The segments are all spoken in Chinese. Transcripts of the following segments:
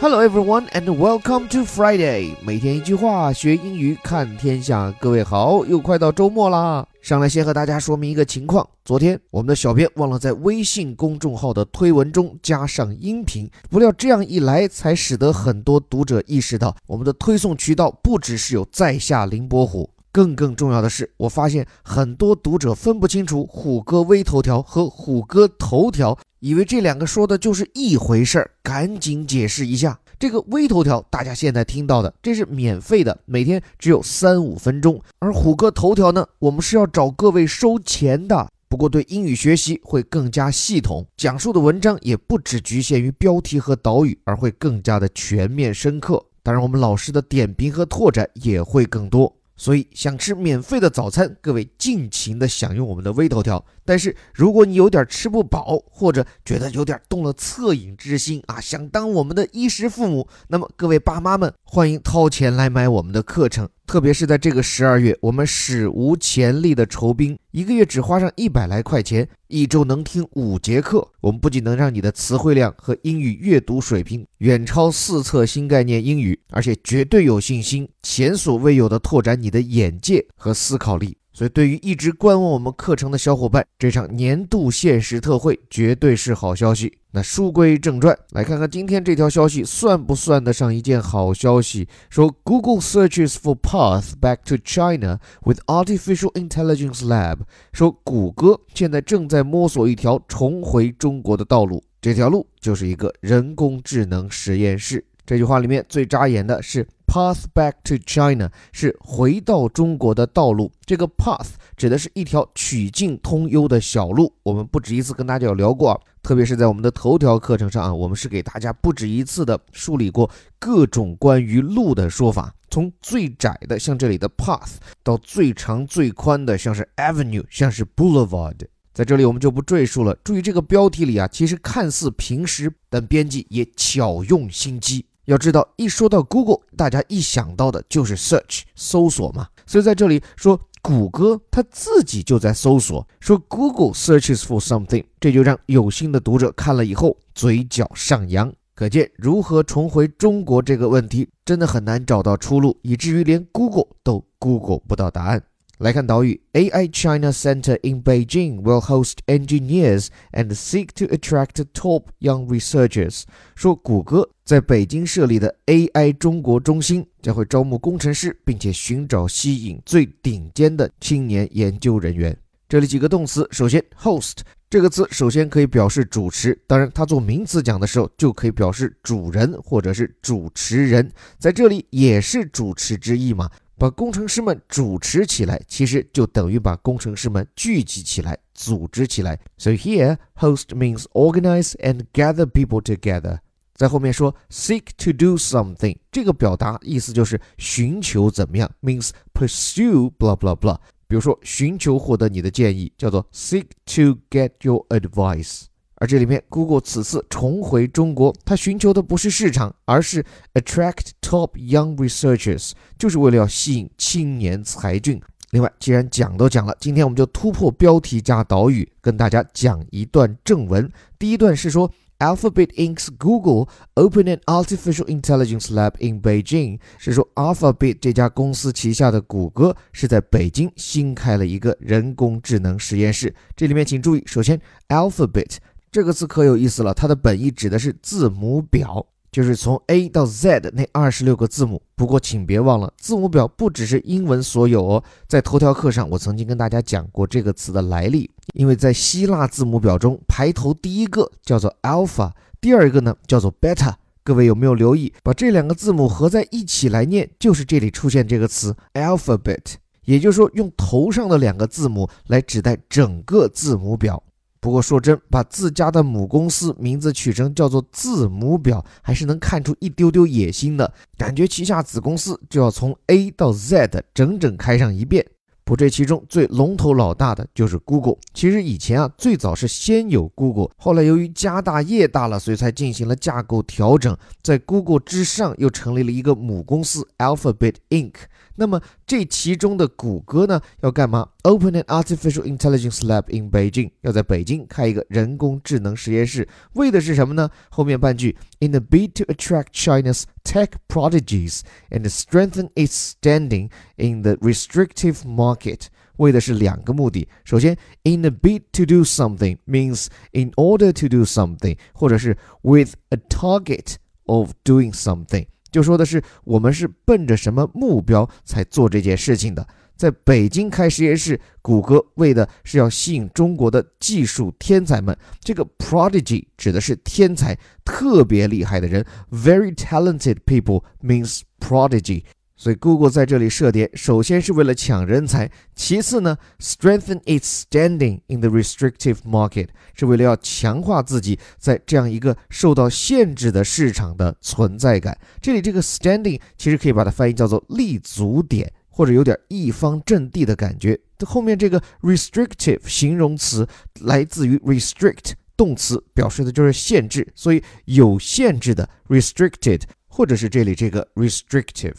Hello everyone and welcome to Friday。每天一句话，学英语看天下。各位好，又快到周末啦。上来先和大家说明一个情况：昨天我们的小编忘了在微信公众号的推文中加上音频，不料这样一来，才使得很多读者意识到，我们的推送渠道不只是有在下凌波虎。更更重要的是，我发现很多读者分不清楚虎哥微头条和虎哥头条，以为这两个说的就是一回事儿。赶紧解释一下，这个微头条大家现在听到的，这是免费的，每天只有三五分钟；而虎哥头条呢，我们是要找各位收钱的。不过对英语学习会更加系统，讲述的文章也不只局限于标题和导语，而会更加的全面深刻。当然，我们老师的点评和拓展也会更多。所以想吃免费的早餐，各位尽情的享用我们的微头条。但是如果你有点吃不饱，或者觉得有点动了恻隐之心啊，想当我们的衣食父母，那么各位爸妈们欢迎掏钱来买我们的课程。特别是在这个十二月，我们史无前例的酬宾，一个月只花上一百来块钱，一周能听五节课。我们不仅能让你的词汇量和英语阅读水平远超四册新概念英语，而且绝对有信心前所未有的拓展你的眼界和思考力。所以，对于一直观望我们课程的小伙伴，这场年度限时特惠绝对是好消息。那书归正传，来看看今天这条消息算不算得上一件好消息？说 Google searches for path back to China with artificial intelligence lab。说谷歌现在正在摸索一条重回中国的道路，这条路就是一个人工智能实验室。这句话里面最扎眼的是。Path back to China 是回到中国的道路。这个 path 指的是一条曲径通幽的小路。我们不止一次跟大家有聊过啊，特别是在我们的头条课程上啊，我们是给大家不止一次的梳理过各种关于路的说法，从最窄的像这里的 path 到最长最宽的像是 avenue，像是 boulevard。在这里我们就不赘述了。注意这个标题里啊，其实看似平实，但编辑也巧用心机。要知道，一说到 Google，大家一想到的就是 search 搜索嘛。所以在这里说谷歌它自己就在搜索，说 Google searches for something，这就让有心的读者看了以后嘴角上扬。可见如何重回中国这个问题真的很难找到出路，以至于连 Google 都 Google 不到答案。来看岛屿，AI China Center in Beijing will host engineers and seek to attract top young researchers。说谷歌在北京设立的 AI 中国中心将会招募工程师，并且寻找吸引最顶尖的青年研究人员。这里几个动词，首先 host 这个词首先可以表示主持，当然它做名词讲的时候就可以表示主人或者是主持人，在这里也是主持之意嘛。把工程师们主持起来，其实就等于把工程师们聚集起来、组织起来。So here, host means organize and gather people together。在后面说 seek to do something，这个表达意思就是寻求怎么样，means pursue blah blah blah。比如说寻求获得你的建议，叫做 seek to get your advice。 而这里面，Google 此次重回中国，它寻求的不是市场，而是 attract top young researchers，就是为了要吸引青年才俊。另外，既然讲都讲了，今天我们就突破标题加导语，跟大家讲一段正文。第一段是说，Alphabet Inc.'s Google open an artificial intelligence lab in Beijing，是说 Alphabet 这家公司旗下的谷歌是在北京新开了一个人工智能实验室。这里面请注意，首先 Alphabet。这个词可有意思了，它的本意指的是字母表，就是从 A 到 Z 的那二十六个字母。不过请别忘了，字母表不只是英文所有哦。在头条课上，我曾经跟大家讲过这个词的来历，因为在希腊字母表中，排头第一个叫做 Alpha，第二个呢叫做 Beta。各位有没有留意，把这两个字母合在一起来念，就是这里出现这个词 Alphabet，也就是说用头上的两个字母来指代整个字母表。不过说真，把自家的母公司名字取成叫做字母表，还是能看出一丢丢野心的感觉。旗下子公司就要从 A 到 Z 整整开上一遍。不，这其中最龙头老大的就是 Google。其实以前啊，最早是先有 Google，后来由于家大业大了，所以才进行了架构调整，在 Google 之上又成立了一个母公司 Alphabet Inc。那么这其中的谷歌呢，要干嘛？Open an artificial intelligence lab in Beijing，要在北京开一个人工智能实验室，为的是什么呢？后面半句，In a bid to attract China's tech prodigies and strengthen its standing in the restrictive market，为的是两个目的。首先，in a bid to do something means in order to do something，或者是 with a target of doing something。就说的是我们是奔着什么目标才做这件事情的。 在北京开实验室，谷歌为的是要吸引中国的技术天才们。这个 prodigy 指的是天才，特别厉害的人。Very talented people means prodigy。所以，Google 在这里设点，首先是为了抢人才，其次呢，strengthen its standing in the restrictive market，是为了要强化自己在这样一个受到限制的市场的存在感。这里这个 standing 其实可以把它翻译叫做立足点，或者有点一方阵地的感觉。后面这个 restrictive 形容词来自于 restrict 动词，表示的就是限制，所以有限制的 restricted，或者是这里这个 restrictive。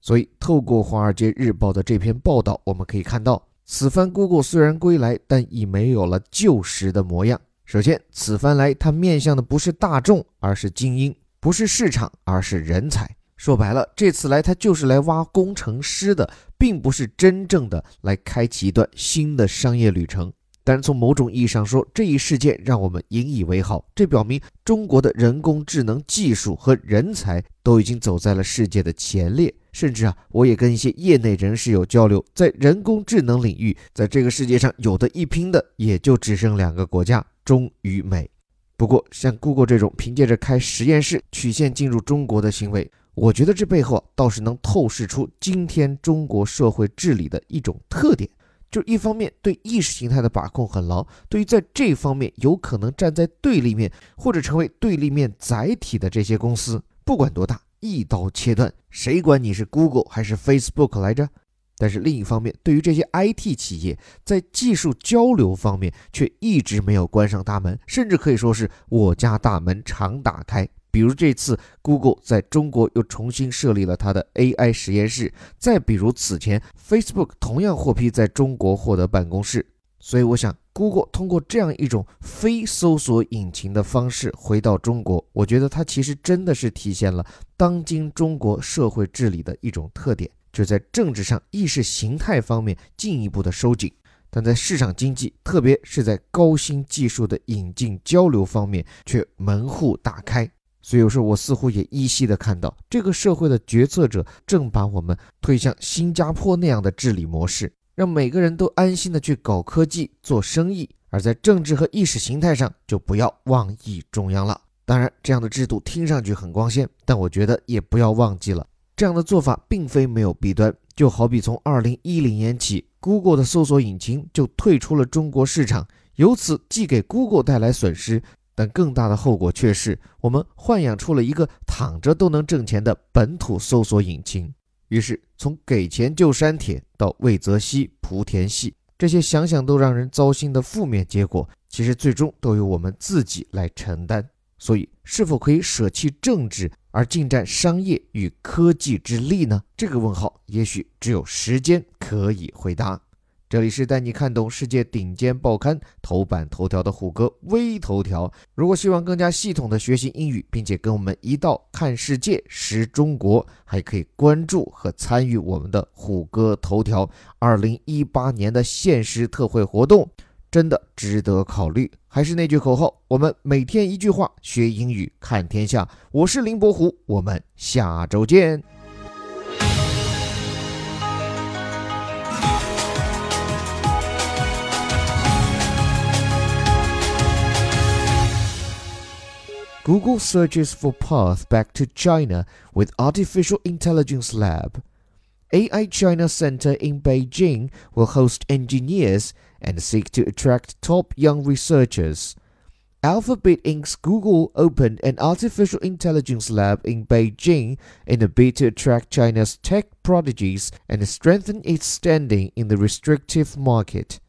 所以，透过《华尔街日报》的这篇报道，我们可以看到，此番 Google 虽然归来，但已没有了旧时的模样。首先，此番来，它面向的不是大众，而是精英；不是市场，而是人才。说白了，这次来，它就是来挖工程师的，并不是真正的来开启一段新的商业旅程。但从某种意义上说，这一事件让我们引以为豪。这表明中国的人工智能技术和人才都已经走在了世界的前列。甚至啊，我也跟一些业内人士有交流，在人工智能领域，在这个世界上有的一拼的，也就只剩两个国家：中与美。不过，像 Google 这种凭借着开实验室曲线进入中国的行为，我觉得这背后倒是能透视出今天中国社会治理的一种特点，就是一方面对意识形态的把控很牢，对于在这方面有可能站在对立面或者成为对立面载体的这些公司，不管多大。一刀切断，谁管你是 Google 还是 Facebook 来着？但是另一方面，对于这些 IT 企业，在技术交流方面却一直没有关上大门，甚至可以说是我家大门常打开。比如这次 Google 在中国又重新设立了它的 AI 实验室，再比如此前 Facebook 同样获批在中国获得办公室。所以我想。Google 通过这样一种非搜索引擎的方式回到中国，我觉得它其实真的是体现了当今中国社会治理的一种特点，就在政治上意识形态方面进一步的收紧，但在市场经济，特别是在高新技术的引进交流方面却门户大开。所以有时候我似乎也依稀的看到，这个社会的决策者正把我们推向新加坡那样的治理模式。让每个人都安心的去搞科技、做生意，而在政治和意识形态上就不要妄议中央了。当然，这样的制度听上去很光鲜，但我觉得也不要忘记了，这样的做法并非没有弊端。就好比从二零一零年起，Google 的搜索引擎就退出了中国市场，由此既给 Google 带来损失，但更大的后果却是我们豢养出了一个躺着都能挣钱的本土搜索引擎。于是，从给钱就删帖到魏则西、莆田系，这些想想都让人糟心的负面结果，其实最终都由我们自己来承担。所以，是否可以舍弃政治而进占商业与科技之力呢？这个问号，也许只有时间可以回答。这里是带你看懂世界顶尖报刊头版头条的虎哥微头条。如果希望更加系统的学习英语，并且跟我们一道看世界、识中国，还可以关注和参与我们的虎哥头条二零一八年的限时特惠活动，真的值得考虑。还是那句口号：我们每天一句话，学英语看天下。我是林伯虎，我们下周见。Google searches for path back to China with Artificial Intelligence Lab. AI China Center in Beijing will host engineers and seek to attract top young researchers. Alphabet Inc.'s Google opened an artificial intelligence lab in Beijing in a bid to attract China's tech prodigies and strengthen its standing in the restrictive market.